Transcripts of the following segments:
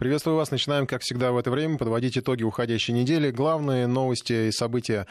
Приветствую вас. Начинаем, как всегда, в это время подводить итоги уходящей недели. Главные новости и события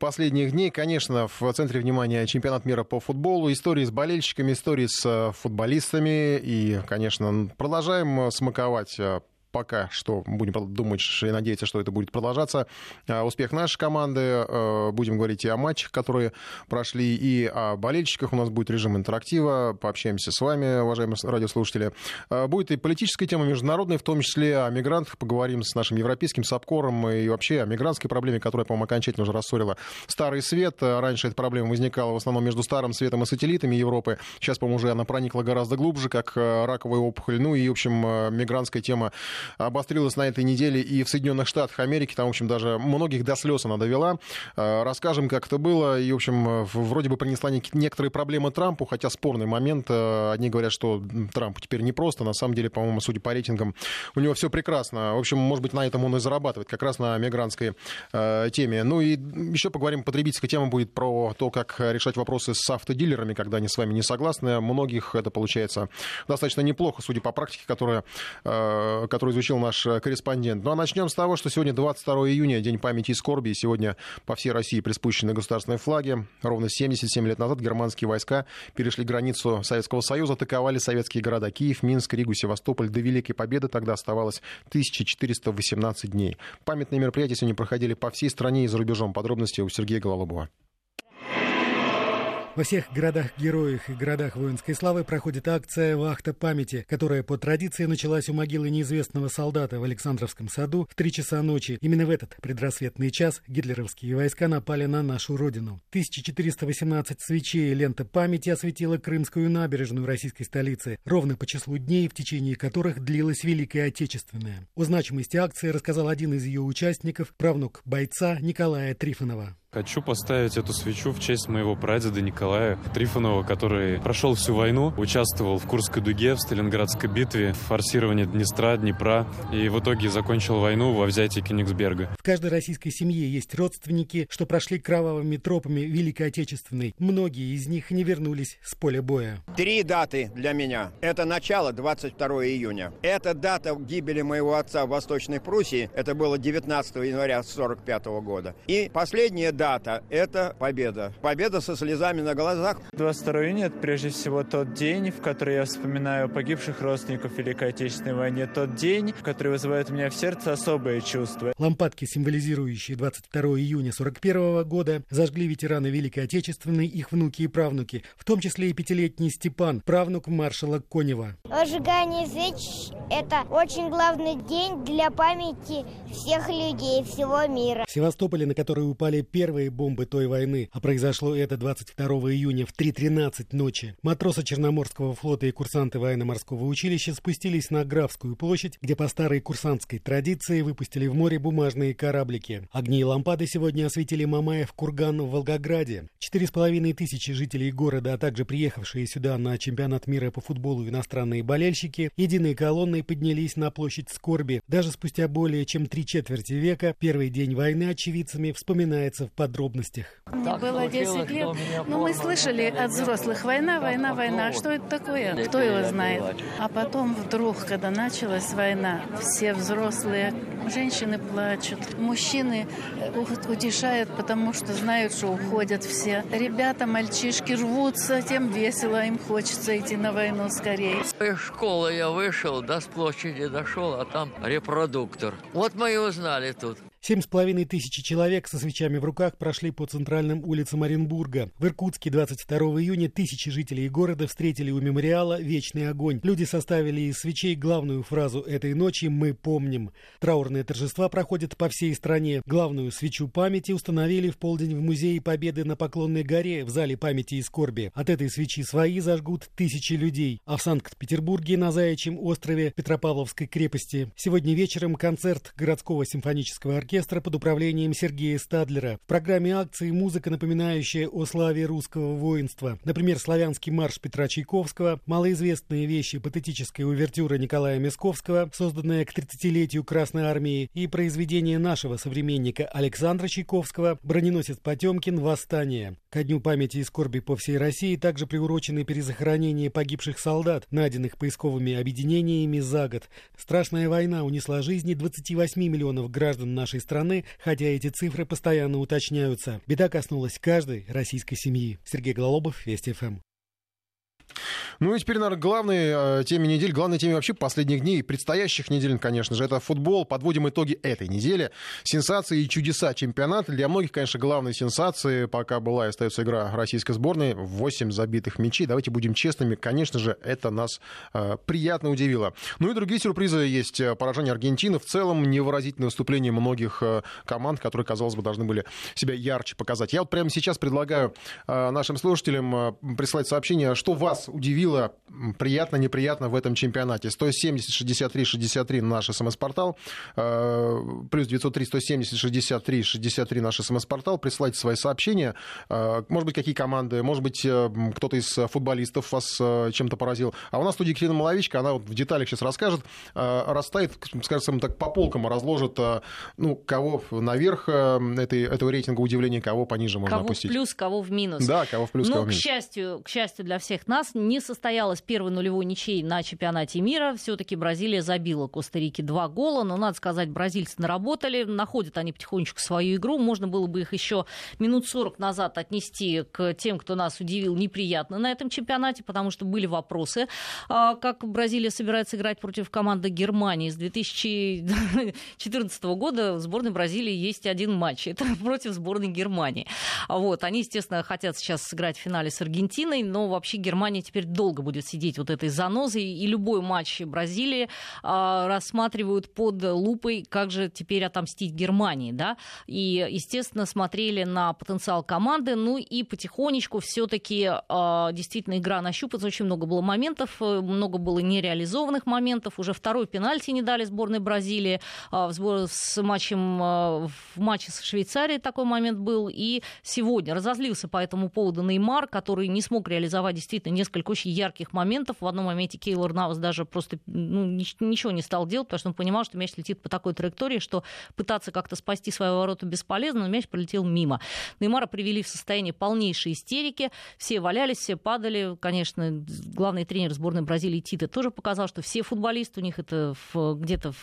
последних дней. Конечно, в центре внимания чемпионат мира по футболу, истории с болельщиками, истории с э, футболистами. И, конечно, продолжаем смаковать э, пока что будем думать и надеяться, что это будет продолжаться. А, успех нашей команды. Э, будем говорить и о матчах, которые прошли, и о болельщиках. У нас будет режим интерактива. Пообщаемся с вами, уважаемые радиослушатели. А, будет и политическая тема международная, в том числе о мигрантах. Поговорим с нашим европейским САПКОРом и вообще о мигрантской проблеме, которая, по-моему, окончательно уже рассорила Старый Свет. Раньше эта проблема возникала в основном между Старым Светом и сателлитами Европы. Сейчас, по-моему, уже она проникла гораздо глубже, как э, раковая опухоль. Ну и, в общем, э, мигрантская тема обострилась на этой неделе и в Соединенных Штатах Америки. Там, в общем, даже многих до слез она довела. Э, расскажем, как это было. И, в общем, вроде бы принесла некоторые проблемы Трампу, хотя спорный момент. Э, одни говорят, что Трамп теперь не просто. На самом деле, по-моему, судя по рейтингам, у него все прекрасно. В общем, может быть, на этом он и зарабатывает, как раз на мигрантской э, теме. Ну и еще поговорим, потребительская тема будет про то, как решать вопросы с автодилерами, когда они с вами не согласны. Многих это получается достаточно неплохо, судя по практике, которая, которую изучил наш э, корреспондент. Ну а начнем с того, что сегодня 22 июня, День памяти и скорби. И сегодня по всей России приспущены государственные флаги. Ровно 77 лет назад германские войска перешли границу Советского Союза, атаковали советские города Киев, Минск, Ригу, Севастополь. До Великой Победы тогда оставалось 1418 дней. Памятные мероприятия сегодня проходили по всей стране и за рубежом. Подробности у Сергея Гололобова. Во всех городах-героях и городах воинской славы проходит акция «Вахта памяти», которая по традиции началась у могилы неизвестного солдата в Александровском саду в три часа ночи. Именно в этот предрассветный час гитлеровские войска напали на нашу родину. 1418 свечей и лента памяти осветила Крымскую набережную российской столицы, ровно по числу дней, в течение которых длилась Великая Отечественная. О значимости акции рассказал один из ее участников, правнук бойца Николая Трифонова. Хочу поставить эту свечу в честь моего прадеда Николая Трифонова, который прошел всю войну, участвовал в Курской дуге, в Сталинградской битве, в форсировании Днестра, Днепра и в итоге закончил войну во взятии Кенигсберга. В каждой российской семье есть родственники, что прошли кровавыми тропами Великой Отечественной. Многие из них не вернулись с поля боя. Три даты для меня. Это начало 22 июня. Это дата гибели моего отца в Восточной Пруссии. Это было 19 января 1945 года. И последняя дата дата – это победа. Победа со слезами на глазах. 22 июня – это прежде всего тот день, в который я вспоминаю погибших родственников Великой Отечественной войне. Тот день, который вызывает у меня в сердце особые чувства. Лампадки, символизирующие 22 июня 41 года, зажгли ветераны Великой Отечественной, их внуки и правнуки, в том числе и пятилетний Степан, правнук маршала Конева. Зажигание свеч – это очень главный день для памяти всех людей всего мира. В Севастополе, на который упали первые первые бомбы той войны, а произошло это 22 июня в 3.13 ночи, матросы Черноморского флота и курсанты военно-морского училища спустились на Графскую площадь, где по старой курсантской традиции выпустили в море бумажные кораблики. Огни и лампады сегодня осветили Мамаев курган в Волгограде. Четыре с половиной тысячи жителей города, а также приехавшие сюда на чемпионат мира по футболу иностранные болельщики, единой колонной поднялись на площадь скорби. Даже спустя более чем три четверти века первый день войны очевидцами вспоминается в подробностях. Мне было 10 лет, но мы слышали от взрослых «война, война, война». Что это такое? Кто его знает? А потом вдруг, когда началась война, все взрослые, женщины плачут, мужчины э, утешают, потому что знают, что уходят все. Ребята, мальчишки рвутся, тем весело, им хочется идти на войну скорее. Из школы я вышел, до с площади дошел, а там репродуктор. Вот мы и узнали тут. Семь с половиной тысячи человек со свечами в руках прошли по центральным улицам Оренбурга. В Иркутске 22 июня тысячи жителей города встретили у мемориала «Вечный огонь». Люди составили из свечей главную фразу этой ночи «Мы помним». Траурные торжества проходят по всей стране. Главную свечу памяти установили в полдень в Музее Победы на Поклонной горе в Зале памяти и скорби. От этой свечи свои зажгут тысячи людей. А в Санкт-Петербурге на Заячьем острове Петропавловской крепости сегодня вечером концерт городского симфонического оркестра оркестра под управлением Сергея Стадлера. В программе акции музыка, напоминающая о славе русского воинства. Например, славянский марш Петра Чайковского, малоизвестные вещи, патетическая увертюра Николая Мясковского, созданная к 30-летию Красной Армии, и произведение нашего современника Александра Чайковского «Броненосец Потемкин. Восстание». Ко дню памяти и скорби по всей России также приурочены перезахоронения погибших солдат, найденных поисковыми объединениями за год. Страшная война унесла жизни 28 миллионов граждан нашей страны, хотя эти цифры постоянно уточняются. Беда коснулась каждой российской семьи. Сергей Голобов, Вести ФМ. Ну и теперь, наверное, главной э, теме недели, главной теме вообще последних дней, предстоящих недель, конечно же, это футбол. Подводим итоги этой недели. Сенсации и чудеса чемпионата. Для многих, конечно, главной сенсацией пока была и остается игра российской сборной. 8 забитых мячей. Давайте будем честными. Конечно же, это нас э, приятно удивило. Ну и другие сюрпризы есть. Поражение Аргентины. В целом, невыразительное выступление многих э, команд, которые, казалось бы, должны были себя ярче показать. Я вот прямо сейчас предлагаю э, нашим слушателям э, прислать сообщение, что вас удивило удивило приятно, неприятно в этом чемпионате. 170 63 63 наш смс-портал, э, плюс 903 170 63 63 наш смс-портал. Присылайте свои сообщения. Э, может быть, какие команды, может быть, э, кто-то из футболистов вас чем-то поразил. А у нас в студии Екатерина Маловичка, она вот в деталях сейчас расскажет, расставит, скажем так, по полкам, разложит, ну, кого наверх этой, этого рейтинга удивления, кого пониже можно кого опустить. Кого в плюс, кого в минус. Да, кого в плюс, Но, кого в минус. к счастью, к счастью для всех нас, не состоялась первой нулевой ничьей на чемпионате мира. Все-таки Бразилия забила Коста-Рике два гола. Но, надо сказать, бразильцы наработали. Находят они потихонечку свою игру. Можно было бы их еще минут 40 назад отнести к тем, кто нас удивил неприятно на этом чемпионате, потому что были вопросы, а, как Бразилия собирается играть против команды Германии. С 2014 года в сборной Бразилии есть один матч. Это против сборной Германии. Вот. Они, естественно, хотят сейчас сыграть в финале с Аргентиной, но вообще Германия теперь долго будет сидеть вот этой занозой, и любой матч Бразилии а, рассматривают под лупой, как же теперь отомстить Германии, да, и, естественно, смотрели на потенциал команды, ну и потихонечку все-таки а, действительно игра нащупается, очень много было моментов, э, много было нереализованных моментов, уже второй пенальти не дали сборной Бразилии а, в, сбор, с матчем, а, в матче с Швейцарией такой момент был, и сегодня разозлился по этому поводу Неймар, который не смог реализовать действительно несколько очень ярких моментов. В одном моменте Кейлор Навас даже просто ну, ничего не стал делать, потому что он понимал, что мяч летит по такой траектории, что пытаться как-то спасти свои ворота бесполезно, но мяч пролетел мимо. Неймара привели в состояние полнейшей истерики. Все валялись, все падали. Конечно, главный тренер сборной Бразилии Тита тоже показал, что все футболисты, у них это где-то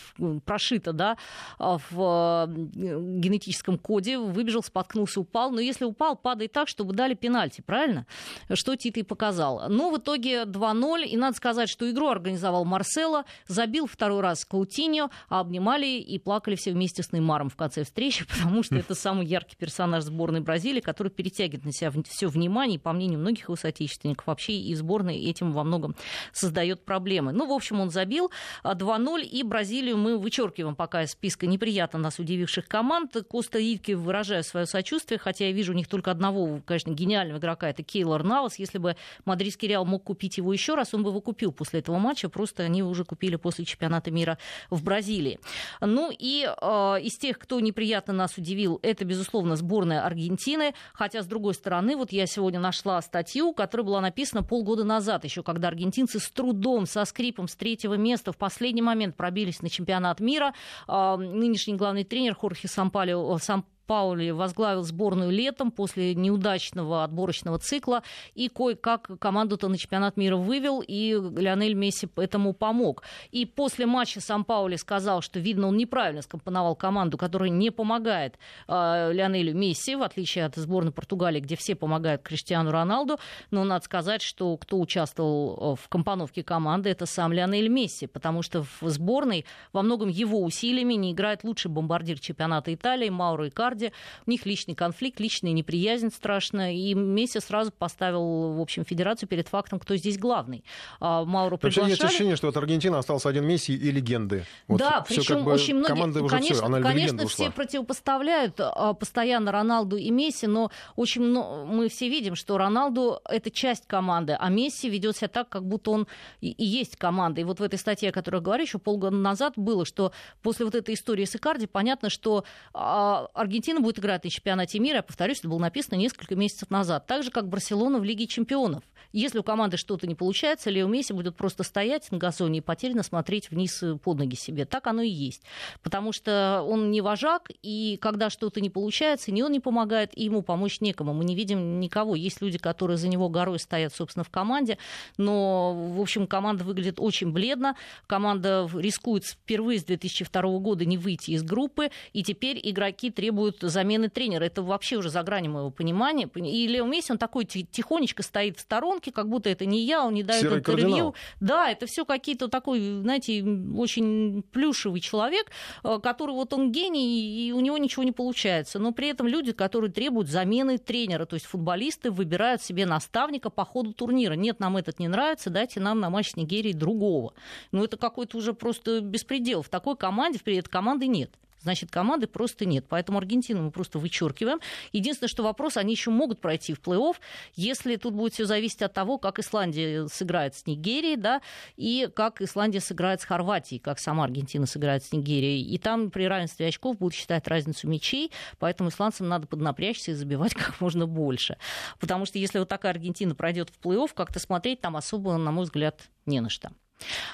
прошито, да, в генетическом коде. Выбежал, споткнулся, упал. Но если упал, падай так, чтобы дали пенальти, правильно? Что Тита и показал. Но в итоге 2-0. И надо сказать, что игру организовал Марсело, забил второй раз Каутиньо, а обнимали и плакали все вместе с Неймаром в конце встречи, потому что это самый яркий персонаж сборной Бразилии, который перетягивает на себя все внимание, по мнению многих его соотечественников, вообще и сборной этим во многом создает проблемы. Ну, в общем, он забил 2-0, а, и Бразилию мы вычеркиваем пока из списка неприятно нас удививших команд. Коста-Рике выражаю свое сочувствие, хотя я вижу у них только одного, конечно, гениального игрока, это Кейлор Навас. Если бы мадридский Реал мог купить его еще раз, он бы его купил после этого матча, просто они уже купили после чемпионата мира в Бразилии. Ну и э, из тех, кто неприятно нас удивил, это, безусловно, сборная Аргентины, хотя, с другой стороны, вот я сегодня нашла статью, которая была написана полгода назад, еще когда аргентинцы с трудом, со скрипом с третьего места в последний момент пробились на чемпионат мира. Э, нынешний главный тренер Хорхе Сампалио, Сам Паули возглавил сборную летом после неудачного отборочного цикла и кое-как команду-то на чемпионат мира вывел, и Лионель Месси этому помог. И после матча сам Паули сказал, что, видно, он неправильно скомпоновал команду, которая не помогает э, Лионелю Месси, в отличие от сборной Португалии, где все помогают Криштиану Роналду. Но надо сказать, что кто участвовал в компоновке команды, это сам Лионель Месси, потому что в сборной во многом его усилиями не играет лучший бомбардир чемпионата Италии Мауро Икарди, Икарди. У них личный конфликт, личная неприязнь страшная. И Месси сразу поставил, в общем, федерацию перед фактом, кто здесь главный. А, Мауру приглашали. есть ощущение, что от Аргентины остался один Месси и легенды. Вот да, причем как бы очень многие... Команда уже конечно, все, она конечно все противопоставляют а, постоянно Роналду и Месси, но очень много, мы все видим, что Роналду — это часть команды, а Месси ведет себя так, как будто он и, есть команда. И вот в этой статье, о которой я говорю, еще полгода назад было, что после вот этой истории с Икарди понятно, что а, Аргентина будет играть на чемпионате мира. Я повторюсь, это было написано несколько месяцев назад. Так же, как Барселона в Лиге чемпионов. Если у команды что-то не получается, Лео Месси будет просто стоять на газоне и потерянно смотреть вниз под ноги себе. Так оно и есть. Потому что он не вожак, и когда что-то не получается, ни он не помогает, и ему помочь некому. Мы не видим никого. Есть люди, которые за него горой стоят, собственно, в команде, но, в общем, команда выглядит очень бледно. Команда рискует впервые с 2002 года не выйти из группы, и теперь игроки требуют замены тренера. Это вообще уже за гранью моего понимания. И Лео Месси, он такой тихонечко стоит в сторонке, как будто это не я, он не дает Серый интервью. Кардинал. Да, это все какие-то такой, знаете, очень плюшевый человек, э, который вот он гений, и у него ничего не получается. Но при этом люди, которые требуют замены тренера, то есть футболисты выбирают себе наставника по ходу турнира. Нет, нам этот не нравится, дайте нам на матч с Нигерией другого. Ну, это какой-то уже просто беспредел. В такой команде, в этой команды нет значит, команды просто нет. Поэтому Аргентину мы просто вычеркиваем. Единственное, что вопрос, они еще могут пройти в плей-офф, если тут будет все зависеть от того, как Исландия сыграет с Нигерией, да, и как Исландия сыграет с Хорватией, как сама Аргентина сыграет с Нигерией. И там при равенстве очков будут считать разницу мячей, поэтому исландцам надо поднапрячься и забивать как можно больше. Потому что если вот такая Аргентина пройдет в плей-офф, как-то смотреть там особо, на мой взгляд, не на что.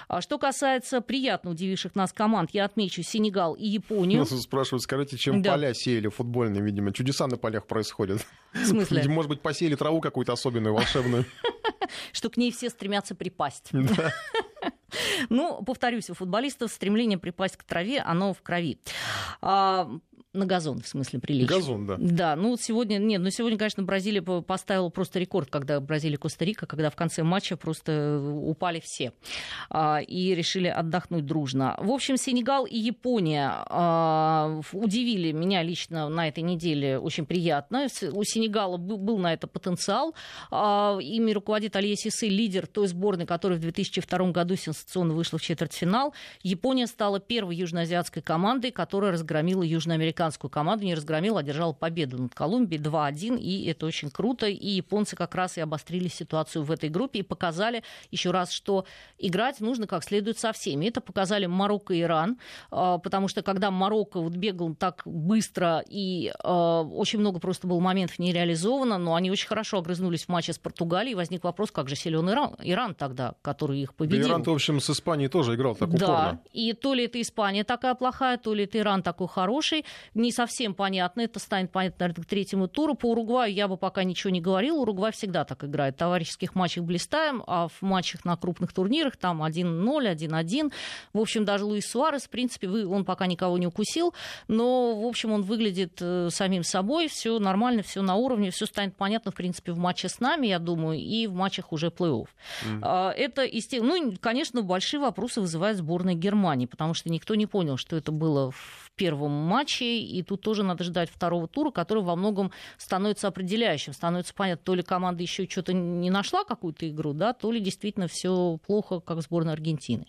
А что касается приятно удививших нас команд, я отмечу Сенегал и Японию. Нас спрашивают, скажите, чем да. поля сеяли футбольные, видимо. Чудеса на полях происходят. В смысле? Может быть, посеяли траву какую-то особенную, волшебную. Что к ней все стремятся припасть. Ну, повторюсь, у футболистов стремление припасть к траве, оно в крови. На газон, в смысле, прилично. Газон, да. Да, ну сегодня, нет, ну сегодня, конечно, Бразилия поставила просто рекорд, когда Бразилия-Коста-Рика, когда в конце матча просто упали все а, и решили отдохнуть дружно. В общем, Сенегал и Япония а, удивили меня лично на этой неделе очень приятно. У Сенегала был, был на это потенциал. А, ими руководит Алье Сисы, лидер той сборной, которая в 2002 году сенсационно вышла в четвертьфинал. Япония стала первой южноазиатской командой, которая разгромила южноамериканскую американскую команду не разгромил, одержал победу над Колумбией 2-1, и это очень круто. И японцы как раз и обострили ситуацию в этой группе и показали еще раз, что играть нужно как следует со всеми. Это показали Марокко и Иран, а, потому что когда Марокко вот бегал так быстро и а, очень много просто было моментов не реализовано, но они очень хорошо огрызнулись в матче с Португалией, возник вопрос, как же силен Иран, Иран тогда, который их победил. Да, Иран-то, в общем, с Испанией тоже играл так упорно. Да, и то ли это Испания такая плохая, то ли это Иран такой хороший не совсем понятно. Это станет понятно, наверное, к третьему туру. По Уругваю я бы пока ничего не говорил. Уругвай всегда так играет. В товарищеских матчах блистаем, а в матчах на крупных турнирах там 1-0, 1-1. В общем, даже Луис Суарес, в принципе, он пока никого не укусил, но, в общем, он выглядит э, самим собой, все нормально, все на уровне, все станет понятно, в принципе, в матче с нами, я думаю, и в матчах уже плей-офф. Mm. Это, ну, конечно, большие вопросы вызывает сборная Германии, потому что никто не понял, что это было в первом матче, и тут тоже надо ждать второго тура, который во многом становится определяющим. Становится понятно, то ли команда еще что-то не нашла какую-то игру, да, то ли действительно все плохо, как сборная Аргентины.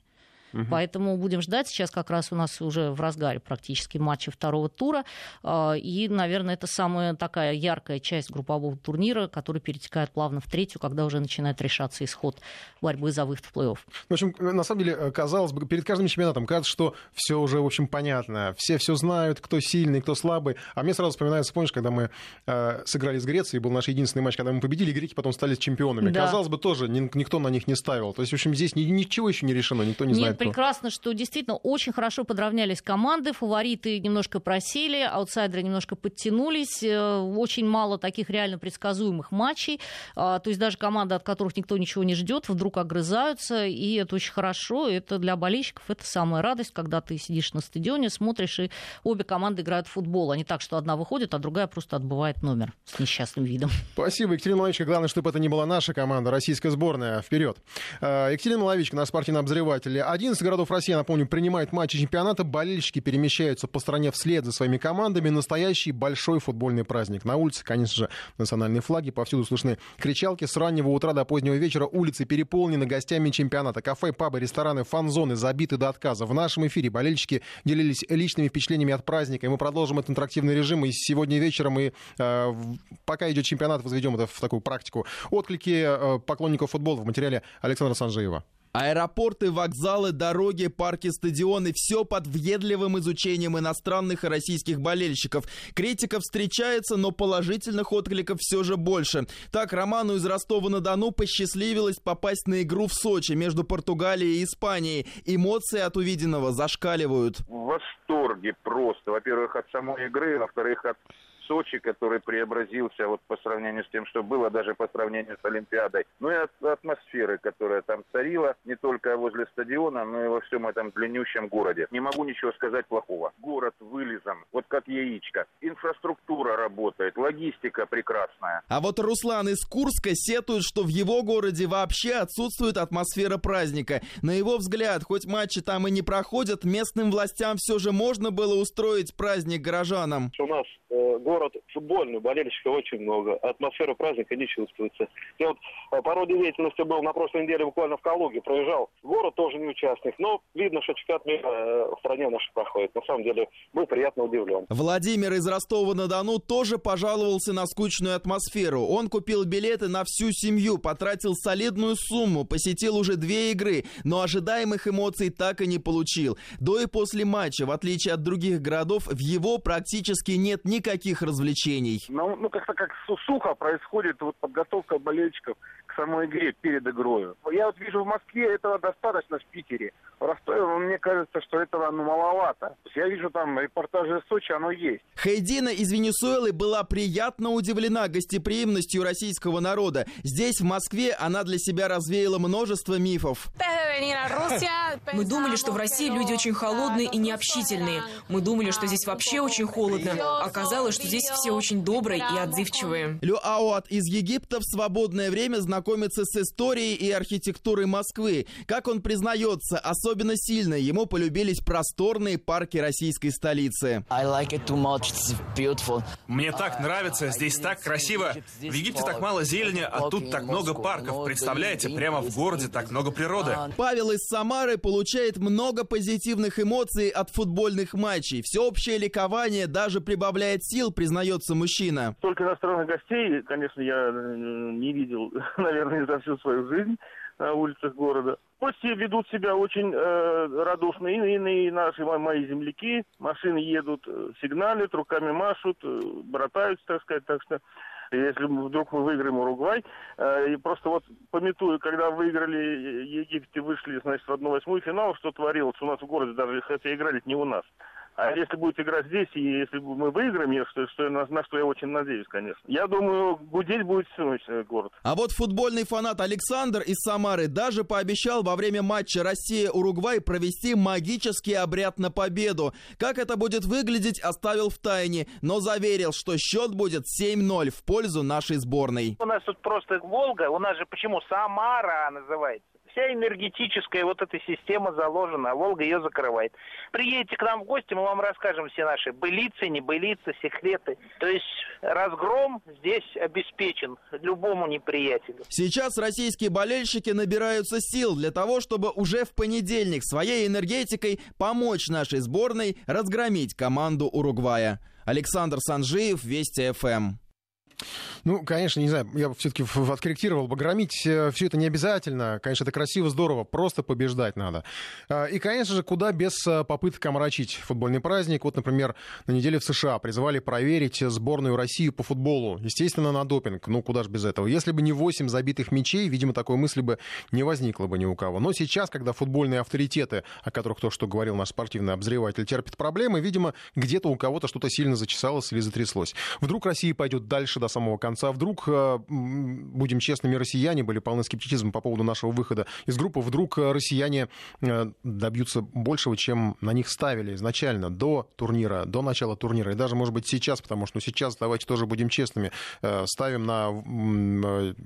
Угу. Поэтому будем ждать. Сейчас как раз у нас уже в разгаре практически матчи второго тура. А, и, наверное, это самая такая яркая часть группового турнира, который перетекает плавно в третью, когда уже начинает решаться исход борьбы за выход в плей-офф. В общем, на самом деле, э, казалось бы, перед каждым чемпионатом кажется, что все уже, в общем, понятно. Все все знают, кто сильный, кто слабый. А мне сразу вспоминается, помнишь, когда мы э, сыграли с Грецией, был наш единственный матч, когда мы победили, греки потом стали чемпионами. Да. Казалось бы, тоже никто на них не ставил. То есть, в общем, здесь ничего еще не решено, никто не знает прекрасно, что действительно очень хорошо подравнялись команды, фавориты немножко просели, аутсайдеры немножко подтянулись, э, очень мало таких реально предсказуемых матчей, а, то есть даже команды, от которых никто ничего не ждет, вдруг огрызаются, и это очень хорошо, это для болельщиков это самая радость, когда ты сидишь на стадионе, смотришь, и обе команды играют в футбол, а не так, что одна выходит, а другая просто отбывает номер с несчастным видом. Спасибо, Екатерина Маловичка. Главное, чтобы это не была наша команда, российская сборная. Вперед. Э, Екатерина Маловичка, наш спортивный обозреватель. Один 11 городов России, напомню, принимают матчи чемпионата. Болельщики перемещаются по стране вслед за своими командами. Настоящий большой футбольный праздник. На улице, конечно же, национальные флаги. Повсюду слышны кричалки. С раннего утра до позднего вечера улицы переполнены гостями чемпионата. Кафе, пабы, рестораны, фан-зоны забиты до отказа. В нашем эфире болельщики делились личными впечатлениями от праздника. И мы продолжим этот интерактивный режим. И сегодня вечером мы, э, пока идет чемпионат, возведем это в такую практику. Отклики э, поклонников футбола в материале Александра Санжиева. Аэропорты, вокзалы, дороги, парки, стадионы – все под въедливым изучением иностранных и российских болельщиков. Критика встречается, но положительных откликов все же больше. Так, Роману из Ростова-на-Дону посчастливилось попасть на игру в Сочи между Португалией и Испанией. Эмоции от увиденного зашкаливают. В восторге просто. Во-первых, от самой игры, во-вторых, от Сочи, который преобразился вот по сравнению с тем, что было, даже по сравнению с Олимпиадой. Ну и от атмосферы, которая там царила, не только возле стадиона, но и во всем этом длиннющем городе. Не могу ничего сказать плохого. Город вылизан, вот как яичко. Инфраструктура работает, логистика прекрасная. А вот Руслан из Курска сетует, что в его городе вообще отсутствует атмосфера праздника. На его взгляд, хоть матчи там и не проходят, местным властям все же можно было устроить праздник горожанам. У нас город город футбольный, болельщиков очень много, атмосфера праздника не чувствуется. Я вот э, по роде деятельности был на прошлой неделе буквально в Калуге, проезжал. Город тоже не участник, но видно, что чемпионат мира э, в стране нашей проходит. На самом деле был приятно удивлен. Владимир из Ростова-на-Дону тоже пожаловался на скучную атмосферу. Он купил билеты на всю семью, потратил солидную сумму, посетил уже две игры, но ожидаемых эмоций так и не получил. До и после матча, в отличие от других городов, в его практически нет никаких развлечений. Ну, ну как-то как сухо происходит вот подготовка болельщиков к самой игре перед игрой. Я вот вижу в Москве этого достаточно в Питере. В Ростове, мне кажется, что этого ну, маловато. Я вижу там репортажи из Сочи, оно есть. Хейдина из Венесуэлы была приятно удивлена гостеприимностью российского народа. Здесь, в Москве, она для себя развеяла множество мифов. Мы думали, что в России люди очень холодные и необщительные. Мы думали, что здесь вообще очень холодно. Оказалось, что здесь все очень добрые и отзывчивые. Лю Ауат из Египта в свободное время знакомится с историей и архитектурой Москвы. Как он признается, особенно сильно ему полюбились просторные парки российской столицы. Мне так нравится, здесь так красиво. В Египте так мало зелени, а тут так много парков. Представляете, прямо в городе так много природы. Павел из Самары получает много позитивных эмоций от футбольных матчей. Всеобщее ликование даже прибавляет сил, признается мужчина. Только иностранных гостей, конечно, я не видел, наверное, за всю свою жизнь на улицах города. Гости ведут себя очень э, радушно. И, и, и наши мои земляки, машины едут, э, сигналят, руками машут, э, братаются, так сказать. Так что если вдруг мы выиграем Уругвай, э, и просто вот пометую, когда выиграли Египте, вышли, значит, в 1-8 финал, что творилось у нас в городе, даже хотя играли не у нас. А если будет играть здесь, и если мы выиграем, я, что, что, на, на что я очень надеюсь, конечно. Я думаю, гудеть будет всю ночь э, город. А вот футбольный фанат Александр из Самары даже пообещал во время матча Россия-Уругвай провести магический обряд на победу. Как это будет выглядеть, оставил в тайне, но заверил, что счет будет 7-0 в пользу нашей сборной. У нас тут просто Волга, у нас же почему Самара называется? Вся энергетическая вот эта система заложена, а Волга ее закрывает. Приедете к нам в гости, мы вам расскажем все наши былицы, небылицы, секреты. То есть разгром здесь обеспечен любому неприятелю. Сейчас российские болельщики набираются сил для того, чтобы уже в понедельник своей энергетикой помочь нашей сборной разгромить команду Уругвая. Александр Санжиев, Вести ФМ. Ну, конечно, не знаю, я все-таки откорректировал бы. Громить э, все это не обязательно. Конечно, это красиво, здорово. Просто побеждать надо. А, и, конечно же, куда без э, попыток омрачить футбольный праздник. Вот, например, на неделе в США призывали проверить сборную России по футболу. Естественно, на допинг. Ну, куда же без этого. Если бы не 8 забитых мячей, видимо, такой мысли бы не возникло бы ни у кого. Но сейчас, когда футбольные авторитеты, о которых то, что говорил наш спортивный обозреватель, терпят проблемы, видимо, где-то у кого-то что-то сильно зачесалось или затряслось. Вдруг Россия пойдет дальше, самого конца. Вдруг, будем честными, россияне были полны скептицизма по поводу нашего выхода из группы. Вдруг россияне добьются большего, чем на них ставили изначально, до турнира, до начала турнира. И даже, может быть, сейчас, потому что сейчас, давайте тоже будем честными, ставим на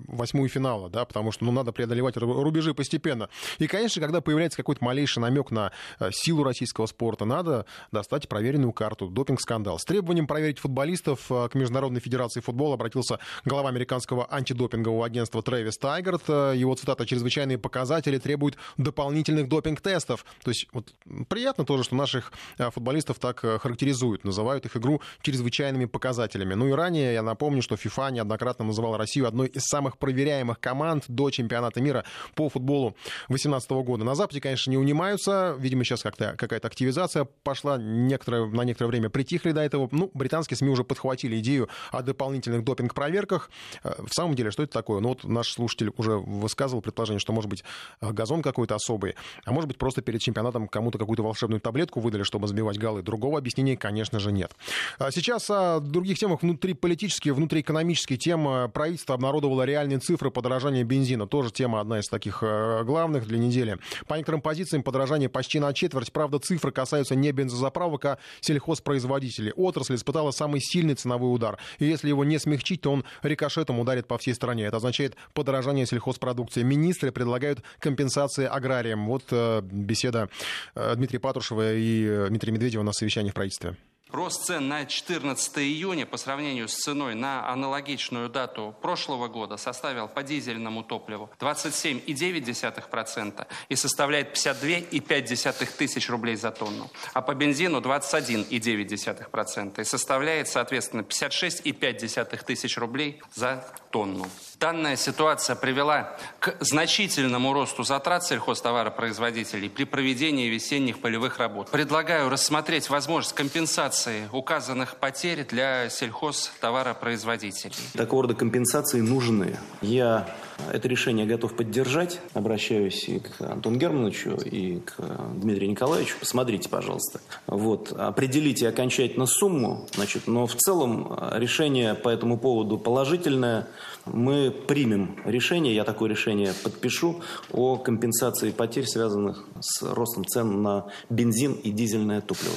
восьмую финала, да, потому что ну, надо преодолевать рубежи постепенно. И, конечно, когда появляется какой-то малейший намек на силу российского спорта, надо достать проверенную карту, допинг-скандал. С требованием проверить футболистов к Международной Федерации футбола обратился глава американского антидопингового агентства Трэвис Тайгард. Его цитата «Чрезвычайные показатели требуют дополнительных допинг-тестов». То есть вот, приятно тоже, что наших футболистов так характеризуют, называют их игру чрезвычайными показателями. Ну и ранее я напомню, что ФИФА неоднократно называл Россию одной из самых проверяемых команд до чемпионата мира по футболу 2018 года. На Западе, конечно, не унимаются. Видимо, сейчас как-то какая-то активизация пошла. Некоторое, на некоторое время притихли до этого. Ну, британские СМИ уже подхватили идею о дополнительных допинг-проверках. Э, в самом деле, что это такое? Ну, вот наш слушатель уже высказывал предположение, что, может быть, э, газон какой-то особый, а может быть, просто перед чемпионатом кому-то какую-то волшебную таблетку выдали, чтобы сбивать голы. Другого объяснения, конечно же, нет. А сейчас о других темах внутриполитические, внутриэкономические темы. Правительство обнародовало реальные цифры подорожания бензина. Тоже тема одна из таких э, главных для недели. По некоторым позициям подорожание почти на четверть. Правда, цифры касаются не бензозаправок, а сельхозпроизводителей. Отрасль испытала самый сильный ценовой удар. И если его не смягчить, то он рикошетом ударит по всей стране. Это означает подорожание сельхозпродукции. Министры предлагают компенсации аграриям. Вот э, беседа э, Дмитрия Патрушева и Дмитрия Медведева на совещании в правительстве. Рост цен на 14 июня по сравнению с ценой на аналогичную дату прошлого года составил по дизельному топливу 27,9% и составляет 52,5 тысяч рублей за тонну, а по бензину 21,9% и составляет, соответственно, 56,5 тысяч рублей за тонну. Данная ситуация привела к значительному росту затрат сельхозтоваропроизводителей при проведении весенних полевых работ. Предлагаю рассмотреть возможность компенсации указанных потерь для сельхозтоваропроизводителей. Такого рода компенсации нужны. Я это решение готов поддержать. Обращаюсь и к Антону Германовичу, и к Дмитрию Николаевичу. Посмотрите, пожалуйста. Вот. Определите окончательно сумму. Значит, но в целом решение по этому поводу положительное. Мы примем решение, я такое решение подпишу, о компенсации потерь, связанных с ростом цен на бензин и дизельное топливо.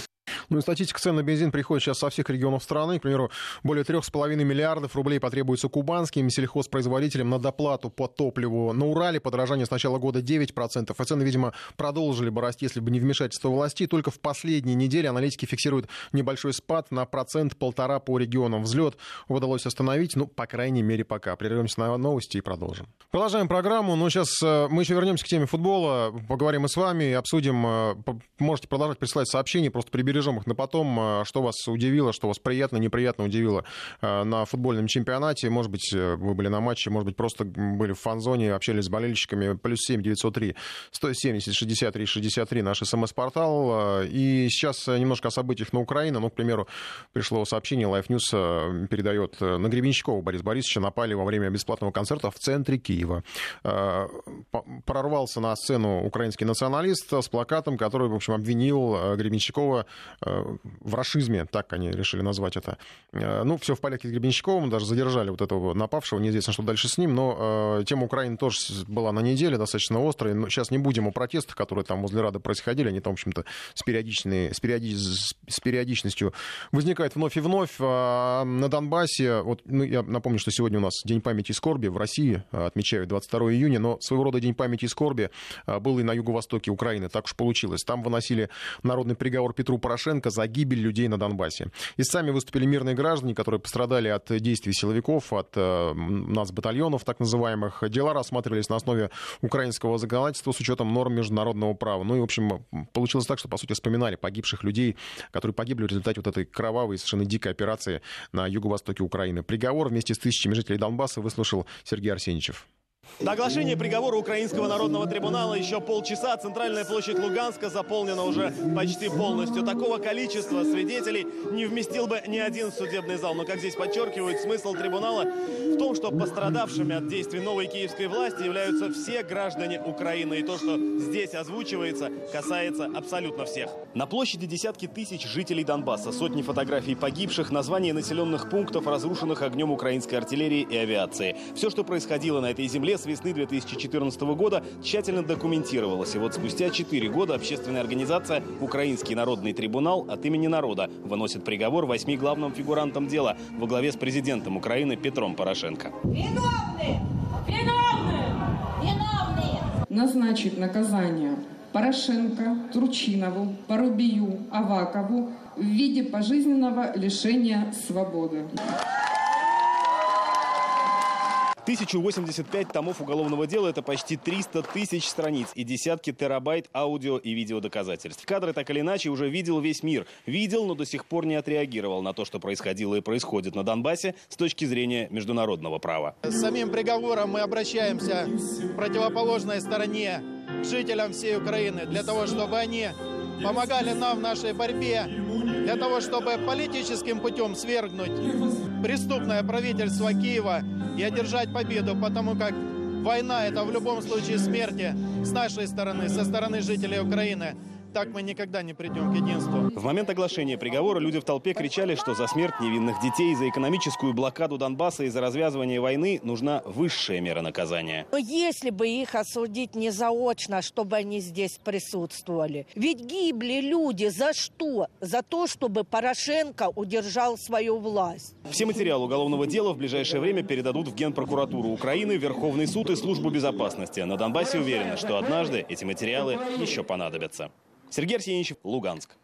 Ну и статистика цен на бензин приходит сейчас со всех регионов страны. К примеру, более 3,5 миллиардов рублей потребуется кубанским сельхозпроизводителям на доплату по топливу. На Урале подорожание с начала года 9%. И цены, видимо, продолжили бы расти, если бы не вмешательство властей. Только в последние недели аналитики фиксируют небольшой спад на процент-полтора по регионам. Взлет удалось остановить, ну, по крайней мере, пока. Прервемся на новости и продолжим. Продолжаем программу. Но сейчас э, мы еще вернемся к теме футбола. Поговорим и с вами, обсудим. Э, можете продолжать присылать сообщения, просто прибережем их на потом. Э, что вас удивило, что вас приятно, неприятно удивило э, на футбольном чемпионате? Может быть, э, вы были на матче, может быть, просто были в фан-зоне, общались с болельщиками. Плюс 7 903 170 63 63 наш смс-портал. И сейчас немножко о событиях на Украине. Ну, к примеру, пришло сообщение, Life News передает на Гребенщикова Борис Борисовича напали во время бесплатного концерта в центре Киева. Прорвался на сцену украинский националист с плакатом, который, в общем, обвинил Гребенщикова в расизме, так они решили назвать это. Э, ну, все в порядке с Гребенщиковым, даже задержали вот этого напавшего, неизвестно, что дальше с ним, но э, тема Украины тоже была на неделе достаточно острой. Но сейчас не будем о протестах, которые там возле Рады происходили, они там, в общем-то, с, периодичной, с, периоди, с периодичностью возникают вновь и вновь. А на Донбассе, вот, ну, я напомню, что сегодня у нас День памяти и скорби в России, э, отмечают 22 июня, но своего рода День памяти и скорби был и на юго-востоке Украины, так уж получилось. Там выносили народный приговор Петру Порошенко, Порошенко за гибель людей на Донбассе. И сами выступили мирные граждане, которые пострадали от действий силовиков, от э, нацбатальонов так называемых. Дела рассматривались на основе украинского законодательства с учетом норм международного права. Ну и, в общем, получилось так, что, по сути, вспоминали погибших людей, которые погибли в результате вот этой кровавой, совершенно дикой операции на юго-востоке Украины. Приговор вместе с тысячами жителей Донбасса выслушал Сергей Арсеньевич. До оглашения приговора Украинского народного трибунала еще полчаса. Центральная площадь Луганска заполнена уже почти полностью. Такого количества свидетелей не вместил бы ни один судебный зал. Но, как здесь подчеркивают, смысл трибунала в том, что пострадавшими от действий новой киевской власти являются все граждане Украины. И то, что здесь озвучивается, касается абсолютно всех. На площади десятки тысяч жителей Донбасса, сотни фотографий погибших, названия населенных пунктов, разрушенных огнем украинской артиллерии и авиации. Все, что происходило на этой земле, с весны 2014 года тщательно документировалось. И вот спустя 4 года общественная организация «Украинский народный трибунал» от имени народа выносит приговор восьми главным фигурантам дела во главе с президентом Украины Петром Порошенко. Виновны! Виновны! Виновны! Назначить наказание Порошенко, Турчинову, Порубию, Авакову в виде пожизненного лишения свободы. 1085 томов уголовного дела – это почти 300 тысяч страниц и десятки терабайт аудио и видео доказательств. Кадры так или иначе уже видел весь мир. Видел, но до сих пор не отреагировал на то, что происходило и происходит на Донбассе с точки зрения международного права. С самим приговором мы обращаемся к противоположной стороне, к жителям всей Украины, для того, чтобы они помогали нам в нашей борьбе, для того, чтобы политическим путем свергнуть преступное правительство Киева и одержать победу, потому как война – это в любом случае смерти с нашей стороны, со стороны жителей Украины так мы никогда не придем к единству. В момент оглашения приговора люди в толпе кричали, что за смерть невинных детей, за экономическую блокаду Донбасса и за развязывание войны нужна высшая мера наказания. Но если бы их осудить не заочно, чтобы они здесь присутствовали. Ведь гибли люди за что? За то, чтобы Порошенко удержал свою власть. Все материалы уголовного дела в ближайшее время передадут в Генпрокуратуру Украины, Верховный суд и Службу безопасности. На Донбассе уверены, что однажды эти материалы еще понадобятся. Сергей Арсеньевич, Луганск.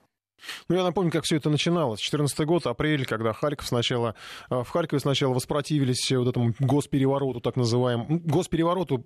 Ну, я напомню, как все это начиналось. 14 год, апрель, когда Харьков сначала... Э, в Харькове сначала воспротивились вот этому госперевороту, так называемому. Госперевороту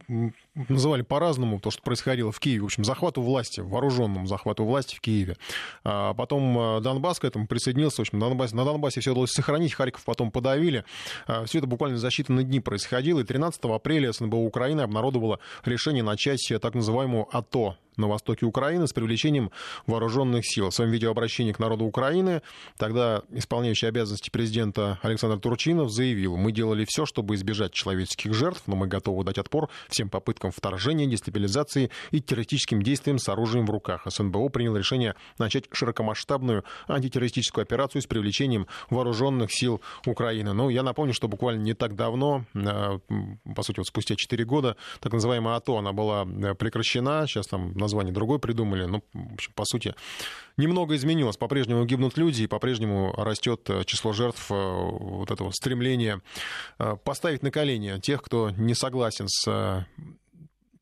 называли по-разному, то, что происходило в Киеве. В общем, захвату власти, вооруженному захвату власти в Киеве. А потом э, Донбасс к этому присоединился. В общем, на Донбассе, на Донбассе все удалось сохранить, Харьков потом подавили. А, все это буквально за считанные дни происходило. И 13 апреля СНБО Украины обнародовало решение начать так называемую АТО, на востоке Украины с привлечением вооруженных сил. В своем видеообращении к народу Украины тогда исполняющий обязанности президента Александр Турчинов заявил, мы делали все, чтобы избежать человеческих жертв, но мы готовы дать отпор всем попыткам вторжения, дестабилизации и террористическим действиям с оружием в руках. СНБО принял решение начать широкомасштабную антитеррористическую операцию с привлечением вооруженных сил Украины. Ну, я напомню, что буквально не так давно, э, по сути, вот спустя 4 года, так называемая АТО, она была э, прекращена, сейчас там название другое придумали. Ну, в общем, по сути, немного изменилось. По-прежнему гибнут люди, и по-прежнему растет э, число жертв э, вот этого стремления э, поставить на колени тех, кто не согласен с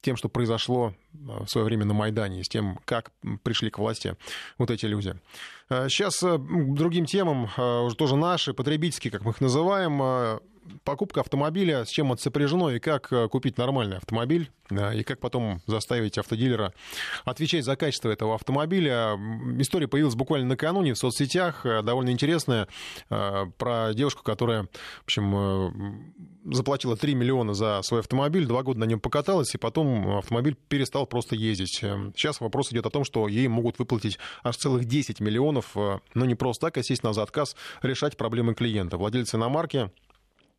тем, что произошло в свое время на Майдане, с тем, как пришли к власти вот эти люди. Сейчас к другим темам, уже тоже наши, потребительские, как мы их называем, покупка автомобиля, с чем это сопряжено и как э, купить нормальный автомобиль, и как потом заставить автодилера отвечать за качество этого автомобиля. История появилась буквально накануне в соцсетях, э, довольно интересная, э, про девушку, которая, в общем, заплатила 3 миллиона за свой автомобиль, два года на нем покаталась, и потом автомобиль перестал просто ездить. Сейчас вопрос идет о том, что ей могут выплатить аж целых 10 миллионов, но не просто так, а сесть на заказ решать проблемы клиента. Владельцы иномарки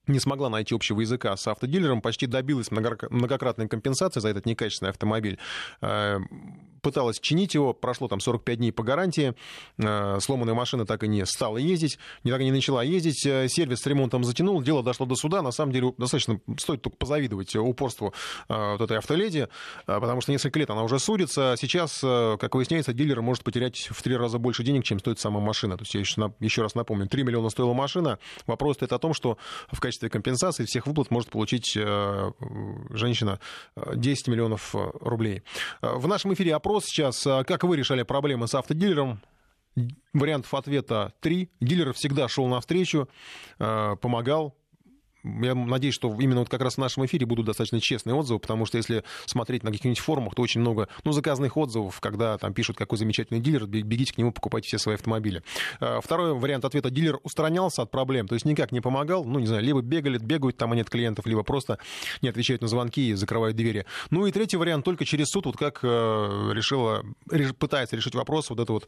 не смогла найти общего языка с автодилером, почти добилась многократной компенсации за этот некачественный автомобиль. Э, пыталась чинить его, прошло там 45 дней по гарантии, э, сломанная машина так и не стала ездить, не так и не начала ездить, э, сервис с ремонтом затянул, дело дошло до суда, на самом деле достаточно стоит только позавидовать упорству вот этой автоледи, потому что несколько лет она уже судится, сейчас, как выясняется, дилер может потерять в три раза больше денег, чем стоит сама машина. То есть я еще, еще раз напомню, 3 миллиона стоила машина, вопрос стоит о том, что в качестве компенсации всех выплат может получить э, женщина 10 э, миллионов э, рублей. В нашем эфире опрос сейчас. Как вы решали проблемы с автодилером? Вариантов ответа три. Дилер всегда шел навстречу, помогал, я надеюсь, что именно вот как раз в нашем эфире будут достаточно честные отзывы, потому что если смотреть на каких-нибудь форумах, то очень много, ну, заказных отзывов, когда там пишут, какой замечательный дилер, бегите к нему, покупайте все свои автомобили. Э, второй вариант ответа. Дилер устранялся от проблем, то есть никак не помогал, ну, не знаю, либо бегали, бегают, там и нет клиентов, либо просто не отвечают на звонки и закрывают двери. Ну и третий вариант только через суд, вот как э, решила, пытается решить вопрос вот эта вот